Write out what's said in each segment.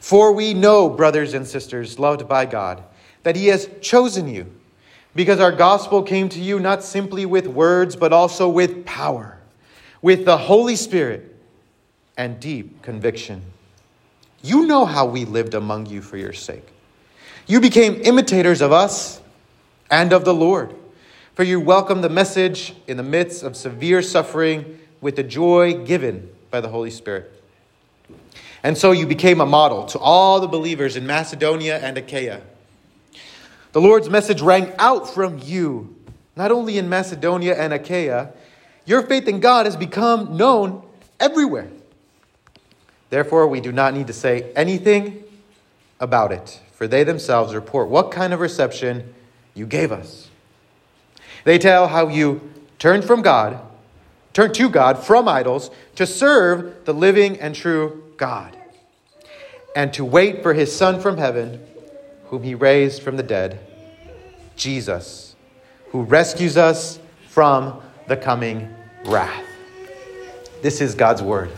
For we know, brothers and sisters, loved by God, that He has chosen you, because our gospel came to you not simply with words, but also with power, with the Holy Spirit and deep conviction. You know how we lived among you for your sake. You became imitators of us and of the Lord, for you welcomed the message in the midst of severe suffering with the joy given by the Holy Spirit. And so you became a model to all the believers in Macedonia and Achaia. The Lord's message rang out from you, not only in Macedonia and Achaia, your faith in God has become known everywhere. Therefore, we do not need to say anything about it, for they themselves report what kind of reception you gave us. They tell how you turned from God, turned to God from idols to serve the living and true God, and to wait for his Son from heaven, whom he raised from the dead, Jesus, who rescues us from the coming wrath. This is God's word.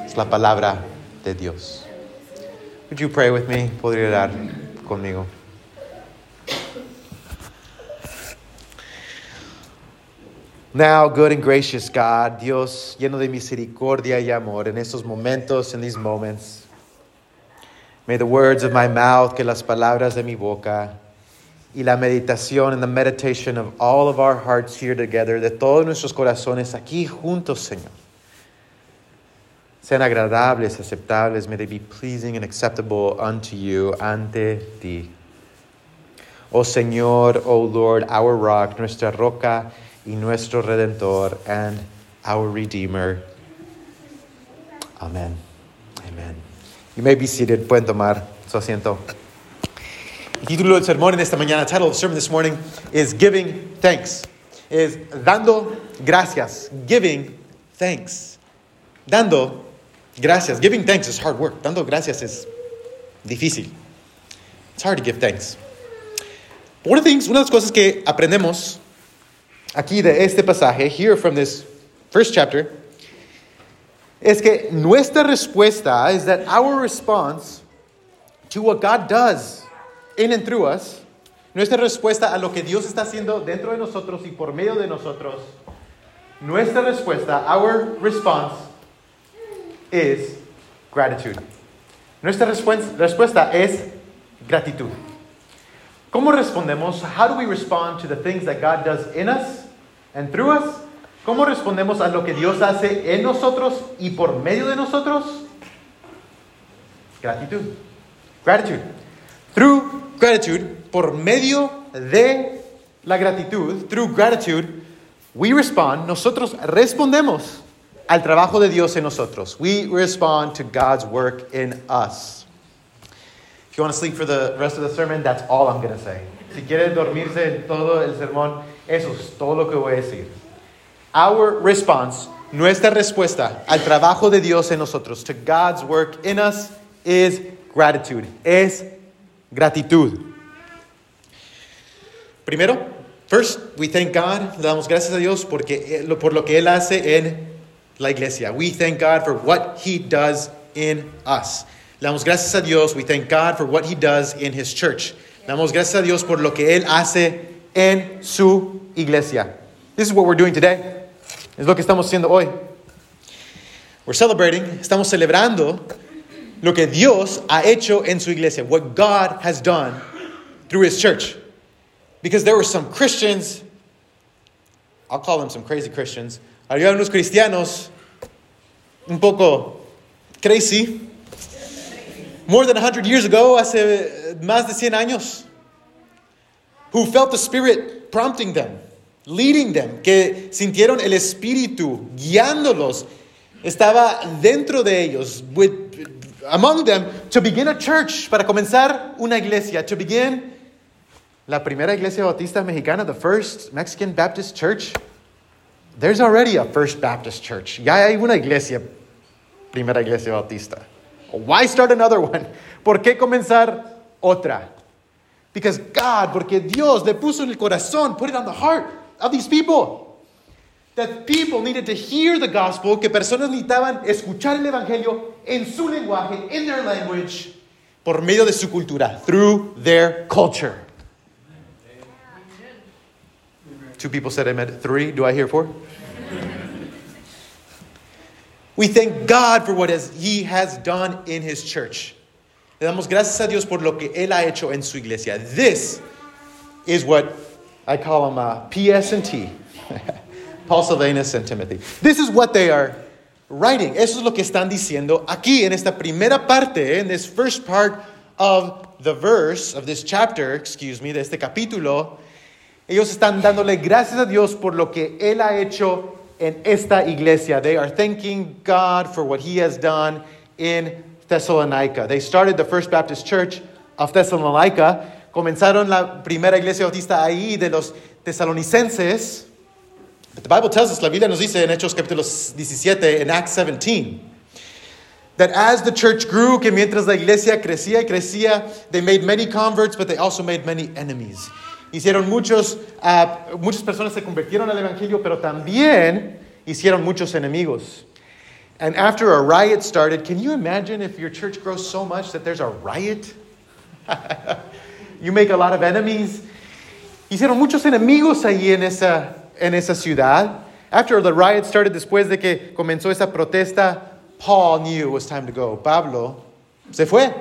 Es la palabra de Dios. Would you pray with me? Podría orar conmigo. Now, good and gracious God, Dios lleno de misericordia y amor, en estos momentos, in these moments, may the words of my mouth, que las palabras de mi boca, y la meditación and the meditation of all of our hearts here together, de todos nuestros corazones aquí juntos, Señor, sean agradables, aceptables, may they be pleasing and acceptable unto you, ante ti. Oh Señor, oh Lord, our rock, nuestra roca, y nuestro Redentor and our Redeemer. Amen. Amen. You may be seated. Pueden tomar su asiento. El título del sermón en esta mañana, title of the sermon this morning is Giving Thanks. Is dando gracias. Giving thanks. Dando gracias. Giving thanks is hard work. Dando gracias es difícil. It's hard to give thanks. One of the things, una de las cosas que aprendemos aquí de este pasaje, here from this first chapter, es que nuestra respuesta is that our response to what God does in and through us, nuestra respuesta a lo que Dios está haciendo dentro de nosotros y por medio de nosotros, nuestra respuesta, our response is gratitude. Nuestra respuesta es gratitud. ¿Cómo respondemos? How do we respond to the things that God does in us and through us? ¿Cómo respondemos a lo que Dios hace en nosotros y por medio de nosotros? Gratitud. Gratitude. Through gratitude, por medio de la gratitud, through gratitude, we respond, nosotros respondemos al trabajo de Dios en nosotros. We respond to God's work in us. If you want to sleep for the rest of the sermon, that's all I'm going to say. Si quieres dormirse en todo el sermón, eso es todo lo que voy a decir. Our response, nuestra respuesta al trabajo de Dios en nosotros, to God's work in us, is gratitude. Es gratitud. Primero, first, we thank God, le damos gracias a Dios porque, por lo que Él hace en la iglesia. We thank God for what He does in us. Le damos gracias a Dios. We thank God for what He does in His church. Le damos gracias a Dios por lo que Él hace en su iglesia. This is what we're doing today. Es lo que estamos haciendo hoy. We're celebrating, estamos celebrando lo que Dios ha hecho en su iglesia, what God has done through His church. Because there were some Christians, I'll call them some crazy Christians, había unos cristianos un poco crazy, more than 100 years ago, hace más de 100 años, who felt the Spirit prompting them, leading them, que sintieron el Espíritu guiándolos, estaba dentro de ellos, with, among them to begin a church, para comenzar una iglesia, to begin la primera iglesia bautista mexicana, the first Mexican Baptist church. There's already a First Baptist church. Ya hay una iglesia, primera iglesia bautista. Why start another one? ¿Por qué comenzar otra? Because God, porque Dios le puso en el corazón, put it on the heart of these people. That people needed to hear the gospel, que personas necesitaban escuchar el evangelio en su lenguaje, in their language, por medio de su cultura, through their culture. Two people said amen. Three. Do I hear four? we thank God for what has, He has done in His church. Le damos gracias a Dios por lo que Él ha hecho en su iglesia. This is what I call them uh, PS and T. Paul Silvanus and Timothy. This is what they are writing. Eso es lo que están diciendo aquí en esta primera parte, in this first part of the verse, of this chapter, excuse me, de este capítulo. Ellos están dándole gracias a Dios por lo que Él ha hecho en esta iglesia. They are thanking God for what He has done in Thessalonica. They started the First Baptist Church of Thessalonica. Comenzaron la primera iglesia bautista ahí de los tesalonicenses. But the Bible tells us, la Biblia nos dice en Hechos capítulo 17, in Acts 17, that as the church grew, que mientras la iglesia crecía y crecía, they made many converts, but they also made many enemies. Hicieron muchos, uh, muchas personas se convirtieron al evangelio, pero también hicieron muchos enemigos. And after a riot started, can you imagine if your church grows so much that there's a riot? you make a lot of enemies. Hicieron muchos enemigos ahí en esa, en esa ciudad. After the riot started, después de que comenzó esa protesta, Paul knew it was time to go. Pablo se fue.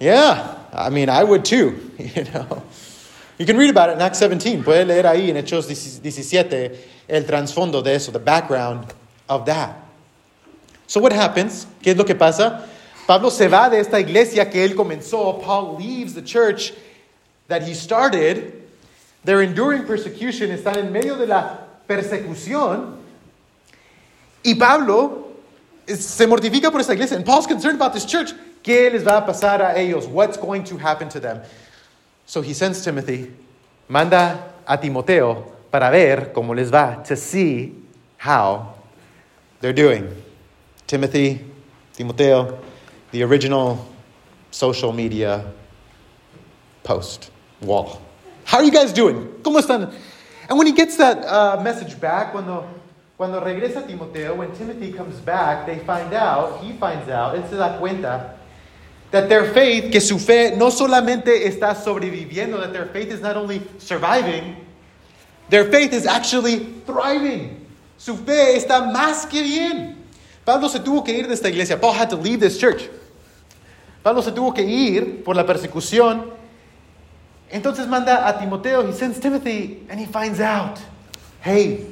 Yeah, I mean, I would too, you know. You can read about it in Acts 17. Puede leer ahí en Hechos 17 el trasfondo de eso, the background of that. So what happens? ¿Qué es lo que pasa? Pablo se va de esta iglesia que él comenzó. Paul leaves the church that he started. They're enduring persecution, están en medio de la persecución. Y Pablo eh, se mortifica por esta iglesia. And Paul's concerned about this church. ¿Qué les va a pasar a ellos? What's going to happen to them? So he sends Timothy, manda a Timoteo para ver cómo les va, to see how they're doing. Timothy, Timoteo, the original social media post, wall. How are you guys doing? ¿Cómo están? And when he gets that uh, message back, cuando, cuando regresa Timoteo, when Timothy comes back, they find out, he finds out, él se da cuenta, that their faith, que su fe no solamente está sobreviviendo, that their faith is not only surviving, their faith is actually thriving. Su fe está más que bien. Pablo se tuvo que ir de esta iglesia. Paul had to leave this church. Pablo se tuvo que ir por la persecución. Entonces manda a Timoteo, he sends Timothy, and he finds out, hey,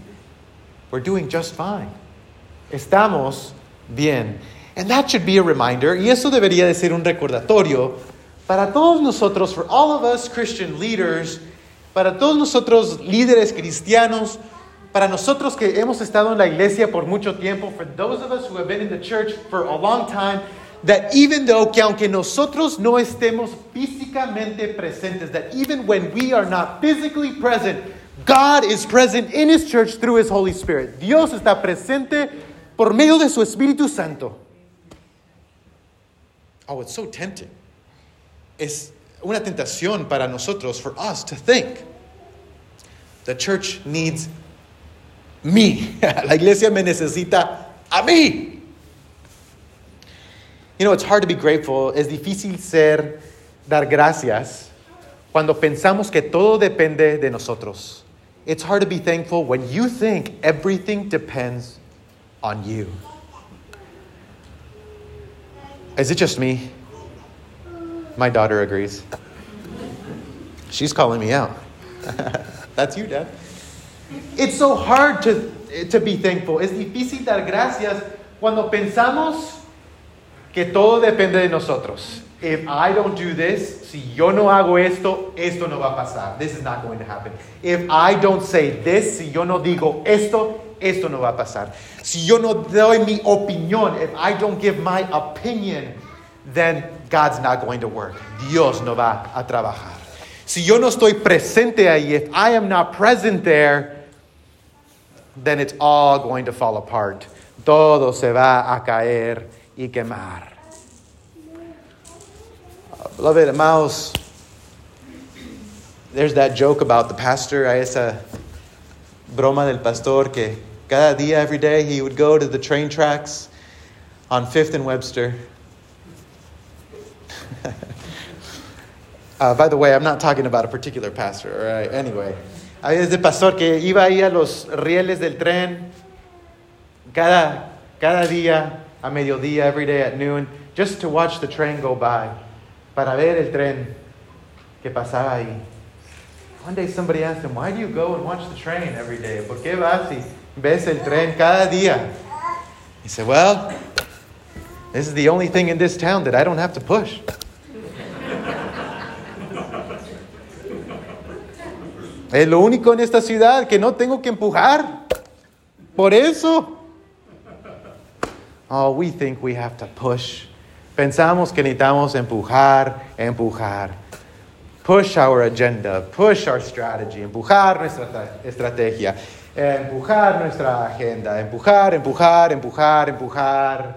we're doing just fine. Estamos bien. And that should be a reminder, y eso debería de ser un recordatorio para todos nosotros, for all of us Christian leaders, para todos nosotros líderes cristianos, para nosotros que hemos estado en la iglesia por mucho tiempo, for those of us who have been in the church for a long time, that even though que aunque nosotros no estemos físicamente presentes, that even when we are not physically present, God is present in His church through His Holy Spirit. Dios está presente por medio de su Espíritu Santo. Oh, it's so tempting. Es una tentación para nosotros, for us to think the church needs me. La iglesia me necesita a mí. You know, it's hard to be grateful. Es difícil ser, dar gracias cuando pensamos que todo depende de nosotros. It's hard to be thankful when you think everything depends on you. Is it just me? My daughter agrees. She's calling me out. That's you, Dad. It's so hard to, to be thankful. Es difícil dar gracias cuando pensamos que todo depende de nosotros. If I don't do this, si yo no hago esto, esto no va a pasar. This is not going to happen. If I don't say this, si yo no digo esto, esto no va a pasar. Si yo no doy mi opinión, if I don't give my opinion, then God's not going to work. Dios no va a trabajar. Si yo no estoy presente ahí, if I am not present there, then it's all going to fall apart. Todo se va a caer y quemar. Uh, beloved amados, there's that joke about the pastor, hay esa broma del pastor que cada día, every day, he would go to the train tracks on 5th and Webster. uh, by the way, I'm not talking about a particular pastor, all right? Anyway, hay ese pastor que iba ahí a los rieles del tren cada, cada día a mediodía, every day at noon, just to watch the train go by, para ver el tren que pasaba ahí. One day somebody asked him, Why do you go and watch the train every day? ¿Por qué vas y ves el tren cada día? He said, Well, this is the only thing in this town that I don't have to push. Es lo único en esta ciudad que no tengo que empujar. Por eso. Oh, we think we have to push. Pensamos que necesitamos empujar, empujar. Push our agenda, push our strategy, empujar nuestra estrategia, empujar nuestra agenda, empujar, empujar, empujar, empujar.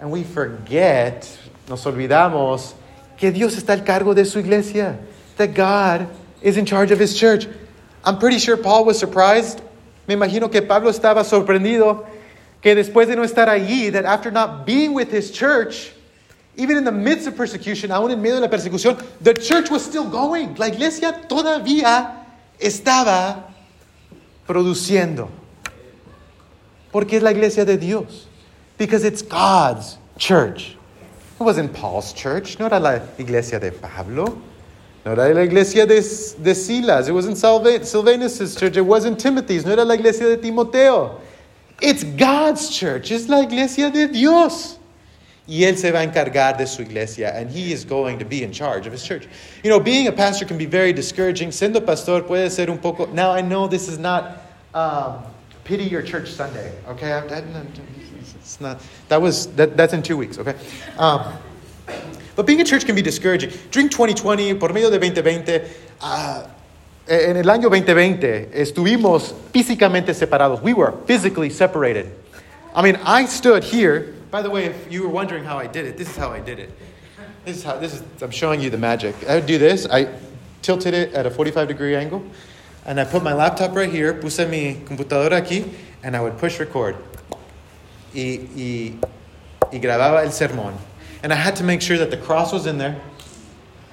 And we forget, nos olvidamos que Dios está al cargo de su iglesia, that God is in charge of his church. I'm pretty sure Paul was surprised. Me imagino que Pablo estaba sorprendido que después de no estar allí, that after not being with his church, even in the midst of persecution, aún en medio de la persecución, the church was still going. La iglesia todavía estaba produciendo. Porque es la iglesia de Dios. Because it's God's church. It wasn't Paul's church. No era la iglesia de Pablo. No era la iglesia de, de Silas. It wasn't Silvanus' church. It wasn't Timothy's. No era la iglesia de Timoteo. It's God's church. It's la iglesia de Dios. Y él se va a encargar de su iglesia, and he is going to be in charge of his church. You know, being a pastor can be very discouraging. Siendo pastor puede ser un poco. Now, I know this is not um, pity your church Sunday, okay? It's not. That was that, that's in two weeks, okay? Um, but being a church can be discouraging. During 2020, por medio de 2020, uh, en el año 2020 estuvimos físicamente separados. We were physically separated. I mean, I stood here. By the way, if you were wondering how I did it, this is how I did it. This is how this is. I'm showing you the magic. I would do this. I tilted it at a 45 degree angle, and I put my laptop right here. Puse mi computadora aquí, and I would push record. Y, y, y grababa el sermón. And I had to make sure that the cross was in there,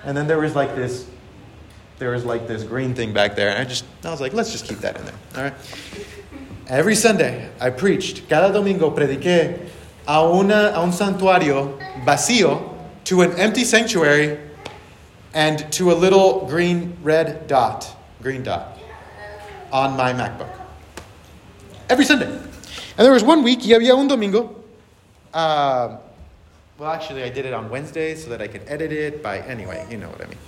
and then there was like this there was like this green thing back there. And I just, I was like, let's just keep that in there. All right. Every Sunday, I preached. Cada domingo prediqué a, una, a un santuario vacío to an empty sanctuary and to a little green red dot, green dot on my MacBook. Every Sunday. And there was one week, y había un domingo. Uh, well, actually, I did it on Wednesday so that I could edit it by, anyway, you know what I mean.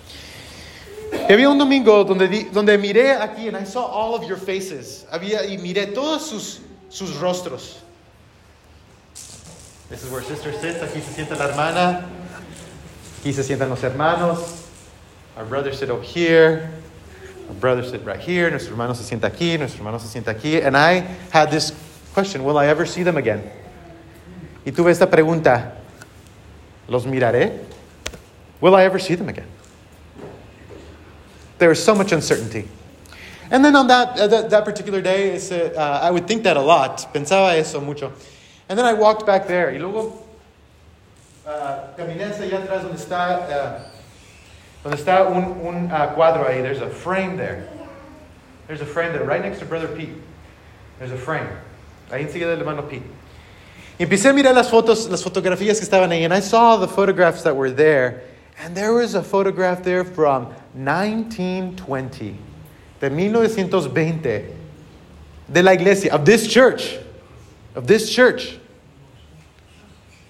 Había un domingo donde, donde miré aquí and I saw all of your faces. Había, y miré todos sus, sus rostros. This is where sister sits. Aquí se sienta la hermana. Aquí se sientan los hermanos. Our brother sit over here. Our brother sit right here. Nuestro hermano se sienta aquí. Nuestro hermano se sienta aquí. And I had this question, will I ever see them again? Y tuve esta pregunta, ¿los miraré? Will I ever see them again? There is so much uncertainty. And then on that, uh, that, that, particular day, uh, I would think that a lot. Pensaba eso mucho. And then I walked back there. Y luego uh, caminé hacia allá atrás donde está, uh, donde está un, un uh, cuadro ahí. There's a frame there. There's a frame there, right next to Brother Pete. There's a frame. Ahí enseguida del hermano Pete. Y empecé a mirar las fotos, las fotografías que estaban ahí. And I saw the photographs that were there. And there was a photograph there from 1920, de 1920, de la iglesia, of this church, of this church.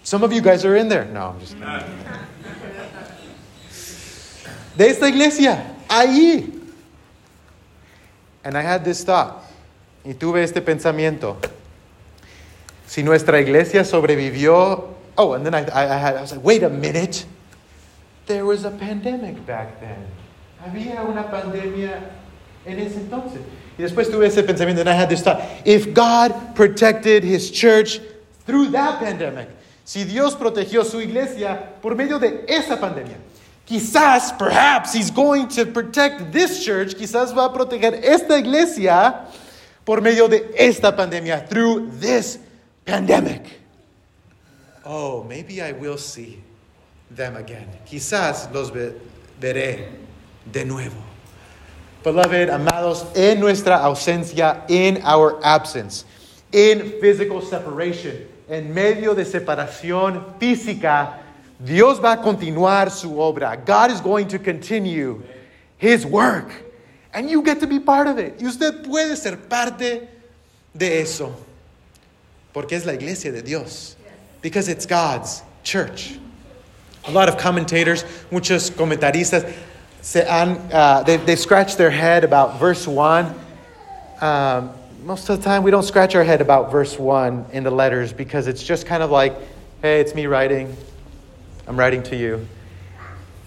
Some of you guys are in there. No, I'm just kidding. De esta iglesia, ahí. And I had this thought y tuve este pensamiento. Si nuestra iglesia sobrevivió, oh, and then I, I, had, I was like, wait a minute. There was a pandemic back then. Había una pandemia en ese entonces. Y después tuve ese pensamiento, and I had this thought if God protected his church through that pandemic, si Dios protegió su iglesia por medio de esa pandemia, quizás, perhaps, he's going to protect this church, quizás va a proteger esta iglesia por medio de esta pandemia, through this pandemic. Oh, maybe I will see them again. Quizás los veré de nuevo. Beloved, amados, en nuestra ausencia, in our absence, in physical separation, en medio de separación física, Dios va a continuar su obra. God is going to continue his work. And you get to be part of it. Y usted puede ser parte de eso. Porque es la iglesia de Dios. Because it's God's church. A lot of commentators, muchos comentaristas, se han, uh, they, they scratched their head about verse 1. Um, most of the time, we don't scratch our head about verse 1 in the letters because it's just kind of like, hey, it's me writing. I'm writing to you.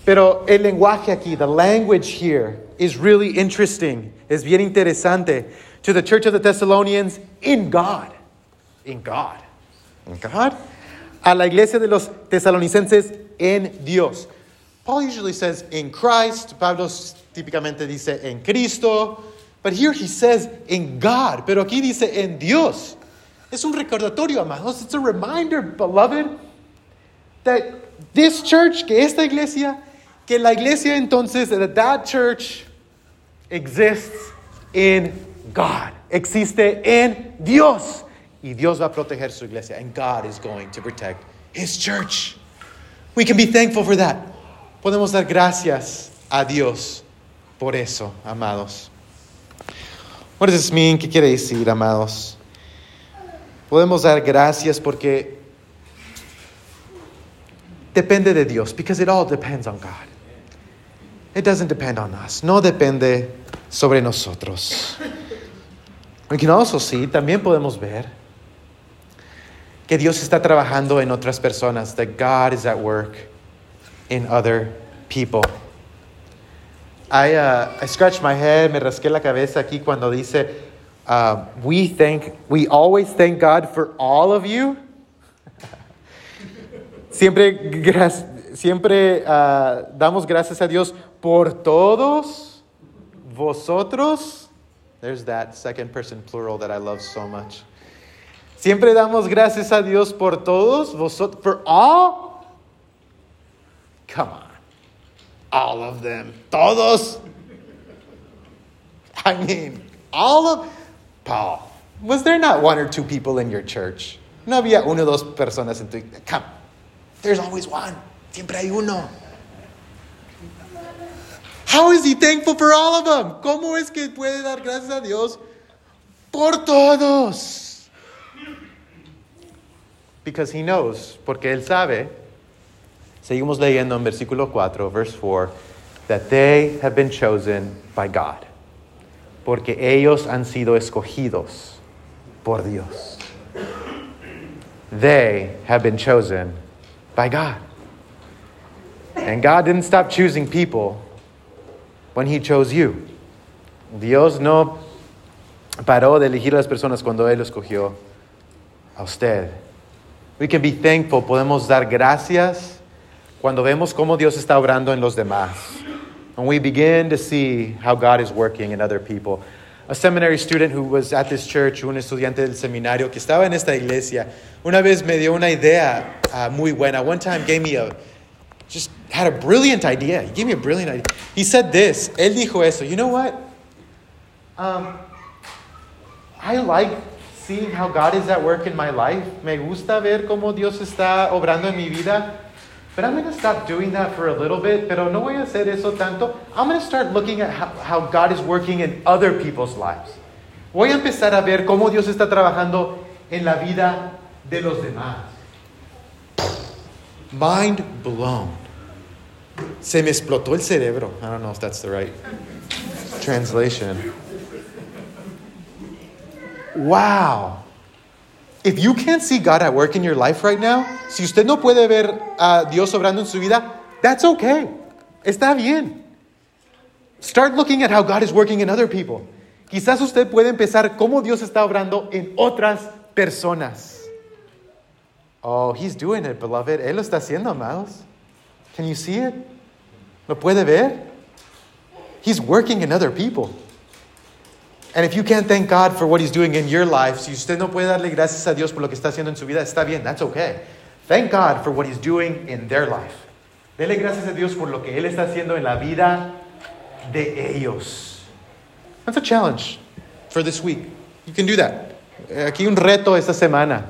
Pero el lenguaje aquí, the language here, is really interesting. Es bien interesante. To the church of the Thessalonians, in God. In God. In God. A la iglesia de los tesalonicenses, en Dios. Paul usually says in Christ. Pablo típicamente dice en Cristo. But here he says in God. Pero aquí dice en Dios. Es un recordatorio, amados. It's a reminder, beloved, that this church, que esta iglesia, que la iglesia entonces, that that church exists in God. Existe en Dios. Y Dios va a proteger su iglesia. And God is going to protect his church. We can be thankful for that. Podemos dar gracias a Dios por eso, amados. What does this mean? ¿Qué quiere decir, amados? Podemos dar gracias porque depende de Dios, because it all depends on God. It doesn't depend on us. No depende sobre nosotros. We can also see, también podemos ver que Dios está trabajando en otras personas, that God is at work in other people. I, uh, I scratched my head, me rasqué la cabeza aquí cuando dice, uh, we thank, we always thank God for all of you. Siempre, siempre uh, damos gracias a Dios por todos vosotros. There's that second person plural that I love so much. Siempre damos gracias a Dios por todos vosotros, for all. Come on. All of them. Todos. I mean, all of. Paul, was there not one or two people in your church? No había uno o dos personas en tu. Come. There's always one. Siempre hay uno. How is he thankful for all of them? ¿Cómo es que puede dar gracias a Dios por todos? Because he knows, porque él sabe. Seguimos leyendo en versículo 4, verse 4, that they have been chosen by God. Porque ellos han sido escogidos por Dios. They have been chosen by God. And God didn't stop choosing people when He chose you. Dios no paró de elegir a las personas cuando Él escogió a usted. We can be thankful, podemos dar gracias cuando vemos cómo Dios está obrando en los demás. When we begin to see how God is working in other people. A seminary student who was at this church, un estudiante del seminario que estaba en esta iglesia, una vez me dio una idea uh, muy buena. One time gave me a, just had a brilliant idea. He gave me a brilliant idea. He said this, él dijo eso, you know what? Um, I like seeing how God is at work in my life. Me gusta ver cómo Dios está obrando en mi vida. But I'm going to stop doing that for a little bit, pero no voy a hacer eso tanto. I'm going to start looking at how, how God is working in other people's lives. Voy a empezar a ver cómo Dios está trabajando en la vida de los demás. Mind blown. Se me explotó el cerebro. I don't know if that's the right translation. Wow. If you can't see God at work in your life right now, si usted no puede ver a Dios obrando en su vida, that's okay. Está bien. Start looking at how God is working in other people. Quizás usted puede empezar cómo Dios está obrando en otras personas. Oh, he's doing it, beloved. Él lo está haciendo, amados. Can you see it? ¿Lo puede ver? He's working in other people. And if you can't thank God for what He's doing in your life, si usted no puede darle gracias a Dios por lo que está haciendo en su vida, está bien, that's okay. Thank God for what He's doing in their life. Dele gracias a Dios por lo que Él está haciendo en la vida de ellos. That's a challenge for this week. You can do that. Aquí un reto esta semana.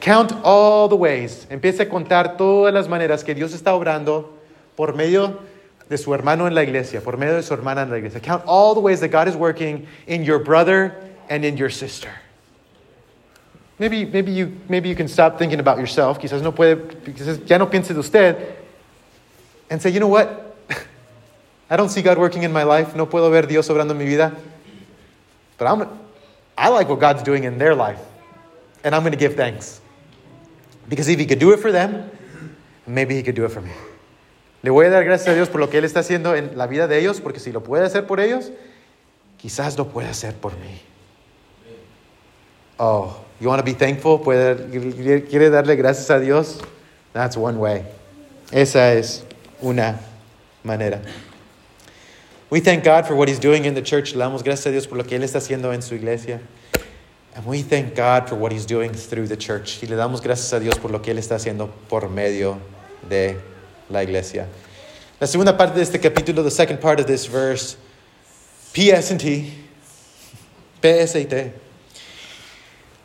Count all the ways. Empiece a contar todas las maneras que Dios está obrando por medio de su hermano en la iglesia, por medio de su hermana en la iglesia. Count all the ways that God is working in your brother and in your sister. Maybe, maybe, you, maybe you can stop thinking about yourself. Quizás no puede, quizás ya no piense de usted. And say, you know what? I don't see God working in my life. No puedo ver Dios obrando en mi vida. But I'm, I like what God's doing in their life. And I'm going to give thanks. Because if He could do it for them, maybe He could do it for me. Le voy a dar gracias a Dios por lo que Él está haciendo en la vida de ellos, porque si lo puede hacer por ellos, quizás lo puede hacer por mí. Oh, you want to be thankful? ¿Puede, ¿Quiere darle gracias a Dios? That's one way. Esa es una manera. We thank God for what He's doing in the church. Le damos gracias a Dios por lo que Él está haciendo en su iglesia. And we thank God for what He's doing through the church. Y le damos gracias a Dios por lo que Él está haciendo por medio de la iglesia. La segunda parte de este capítulo, the second part of this verse, PS&T, PST,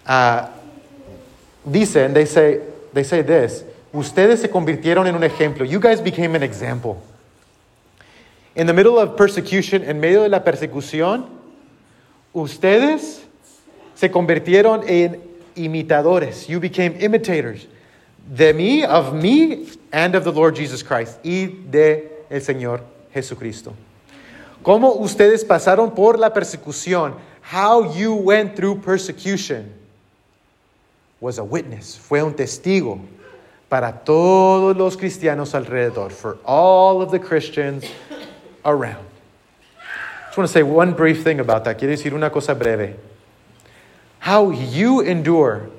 uh, dicen, they say, they say this, ustedes se convirtieron en un ejemplo. You guys became an example. In the middle of persecution, en medio de la persecución, ustedes se convirtieron en imitadores. You became imitators de mí, of me, and of the Lord Jesus Christ, y de el Señor Jesucristo. Cómo ustedes pasaron por la persecución, how you went through persecution, was a witness, fue un testigo para todos los cristianos alrededor, for all of the Christians around. I just want to say one brief thing about that. Quiero decir una cosa breve. How you endure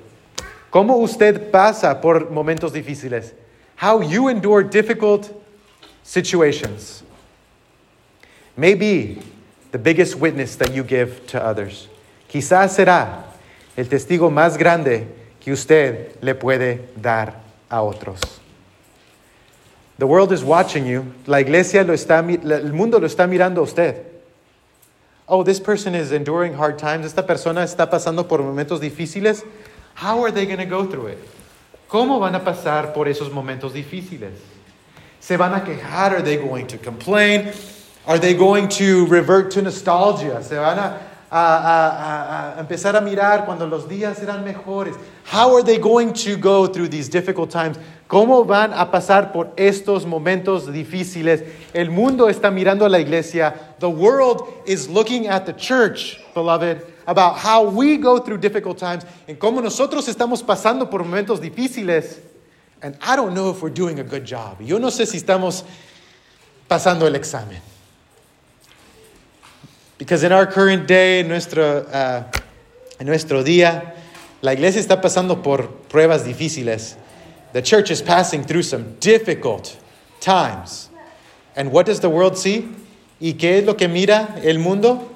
Cómo usted pasa por momentos difíciles. How you endure difficult situations may be the biggest witness that you give to others. Quizás será el testigo más grande que usted le puede dar a otros. The world is watching you. La iglesia lo está, el mundo lo está mirando a usted. Oh, this person is enduring hard times. Esta persona está pasando por momentos difíciles. How are they going to go through it? ¿Cómo van a pasar por esos momentos difíciles? ¿Se van a quejar? Are they going to complain? Are they going to revert to nostalgia? ¿Se van a, a, a, a empezar a mirar cuando los días eran mejores? How are they going to go through these difficult times? ¿Cómo van a pasar por estos momentos difíciles? El mundo está mirando a la iglesia. The world is looking at the church, beloved about how we go through difficult times and cómo nosotros estamos pasando por momentos difíciles. And I don't know if we're doing a good job. Yo no sé si estamos pasando el examen. Because in our current day, en nuestro, uh, en nuestro día, la iglesia está pasando por pruebas difíciles. The church is passing through some difficult times. And what does the world see? ¿Y qué es lo que mira el mundo?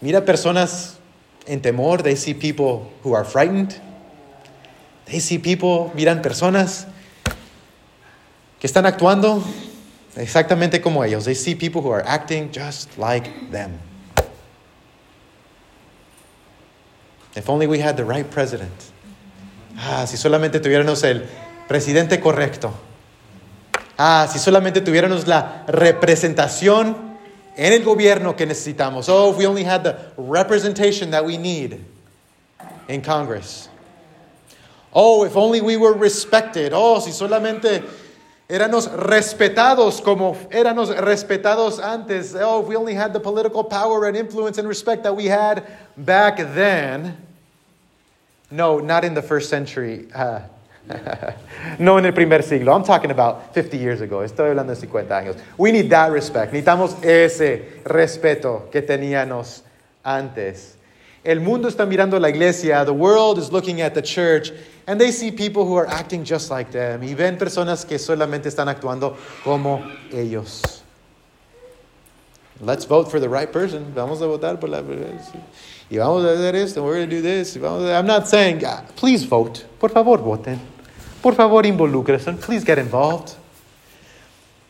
Mira personas en temor. They see people who are frightened. They see people, miran personas que están actuando exactamente como ellos. They see people who are acting just like them. If only we had the right president. Ah, si solamente tuviéramos el presidente correcto. Ah, si solamente tuviéramos la representación en el gobierno que necesitamos. Oh, if we only had the representation that we need in Congress. Oh, if only we were respected. Oh, si solamente Éramos respetados como éramos respetados antes. Oh, if we only had the political power and influence and respect that we had back then. No, not in the first century. Uh, no en el primer siglo. I'm talking about 50 years ago. Estoy hablando de 50 años. We need that respect. Necesitamos ese respeto que teníamos antes. El mundo está mirando la iglesia. The world is looking at the church. And they see people who are acting just like them. Y ven personas que solamente están actuando como ellos. Let's vote for the right person. Vamos a votar por la y vamos a hacer esto. We're going to do this. I'm not saying, ah, please vote. Por favor, voten. Por favor, involúcrense. Please get involved.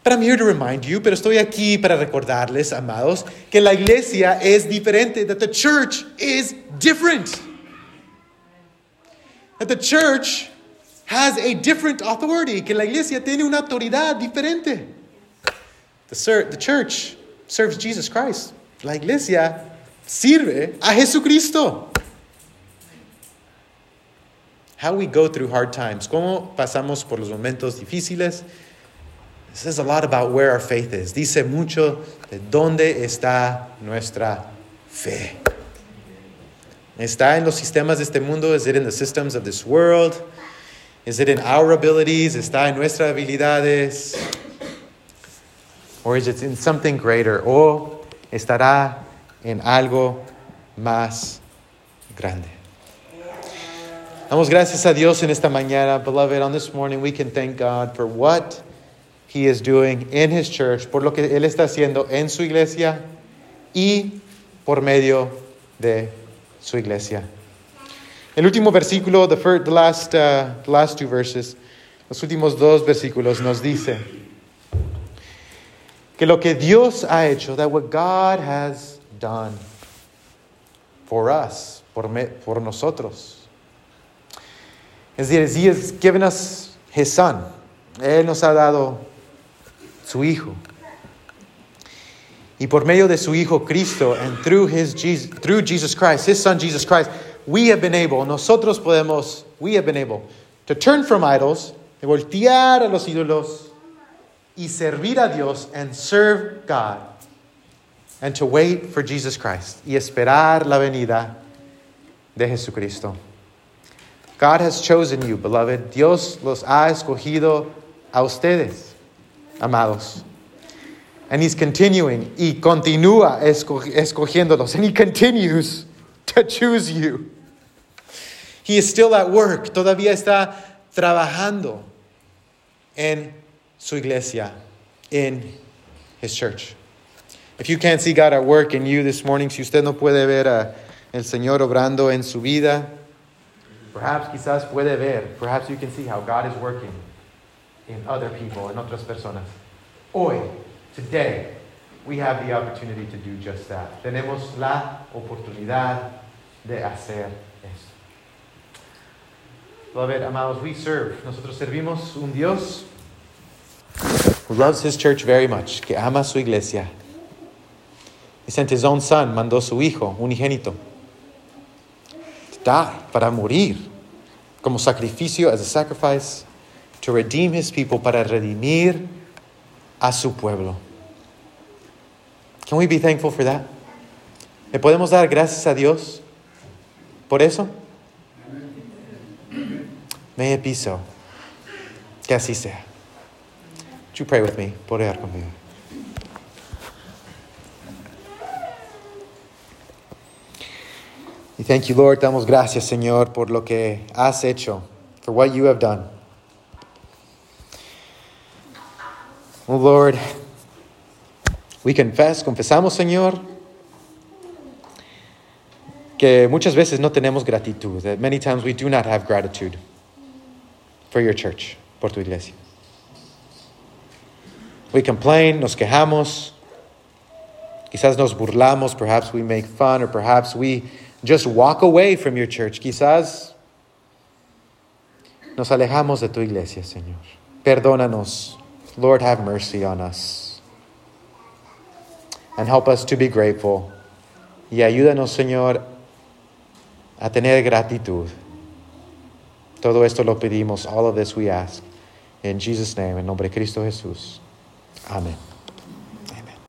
But I'm here to remind you, pero estoy aquí para recordarles, amados, que la iglesia es diferente, that the church is different. That the church has a different authority, que la iglesia tiene una autoridad diferente. The, the church serves Jesus Christ. La iglesia sirve a Jesucristo. How we go through hard times, cómo pasamos por los momentos difíciles. It says a lot about where our faith is. Dice mucho de dónde está nuestra fe. ¿Está en los sistemas de este mundo? Is it in the systems of this world? Is it in our abilities? ¿Está en nuestras habilidades? Or is it in something greater? ¿O estará en algo más grande? Damos gracias a Dios en esta mañana. Beloved, on this morning we can thank God for what He is doing in His church, por lo que Él está haciendo en su iglesia y por medio de su iglesia. El último versículo, the, first, the, last, uh, the last two verses, los últimos dos versículos nos dice que lo que Dios ha hecho, that what God has done for us, por, me, por nosotros, Es decir, He has given us His Son. Él nos ha dado su Hijo. Y por medio de su Hijo Cristo, and through, his Jesus, through Jesus Christ, His Son Jesus Christ, we have been able, nosotros podemos, we have been able to turn from idols, de voltear a los ídolos y servir a Dios and serve God and to wait for Jesus Christ y esperar la venida de Jesucristo. God has chosen you, beloved. Dios los ha escogido a ustedes, amados. And He's continuing, y continúa escogiéndolos, and He continues to choose you. He is still at work, todavía está trabajando en su iglesia, in His church. If you can't see God at work in you this morning, si usted no puede ver a el Señor obrando en su vida, Perhaps quizás puede ver, perhaps you can see how God is working in other people, in otras personas. Hoy, today, we have the opportunity to do just that. Tenemos la oportunidad de hacer esto. Beloved, amados, we serve. Nosotros servimos un Dios who loves his church very much, que ama su iglesia. He sent his own son, mandó su hijo, unigénito die, para morir, como sacrificio, as a sacrifice, to redeem his people, para redimir a su pueblo. Can we be thankful for that? ¿Le podemos dar gracias a Dios por eso? May it be so. Que así sea. Would you pray with me? Por orar conmigo. Y thank you, Lord. Damos gracias, Señor, por lo que has hecho, for what you have done. Oh, Lord, we confess, confesamos, Señor, que muchas veces no tenemos gratitud. That many times we do not have gratitude for your church, por tu iglesia. We complain, nos quejamos, quizás nos burlamos, perhaps we make fun, or perhaps we just walk away from your church. Quizás nos alejamos de tu iglesia, Señor. Perdónanos. Lord, have mercy on us. And help us to be grateful. Y ayúdanos, Señor, a tener gratitud. Todo esto lo pedimos. All of this we ask. In Jesus' name, en nombre de Cristo Jesús. Amén.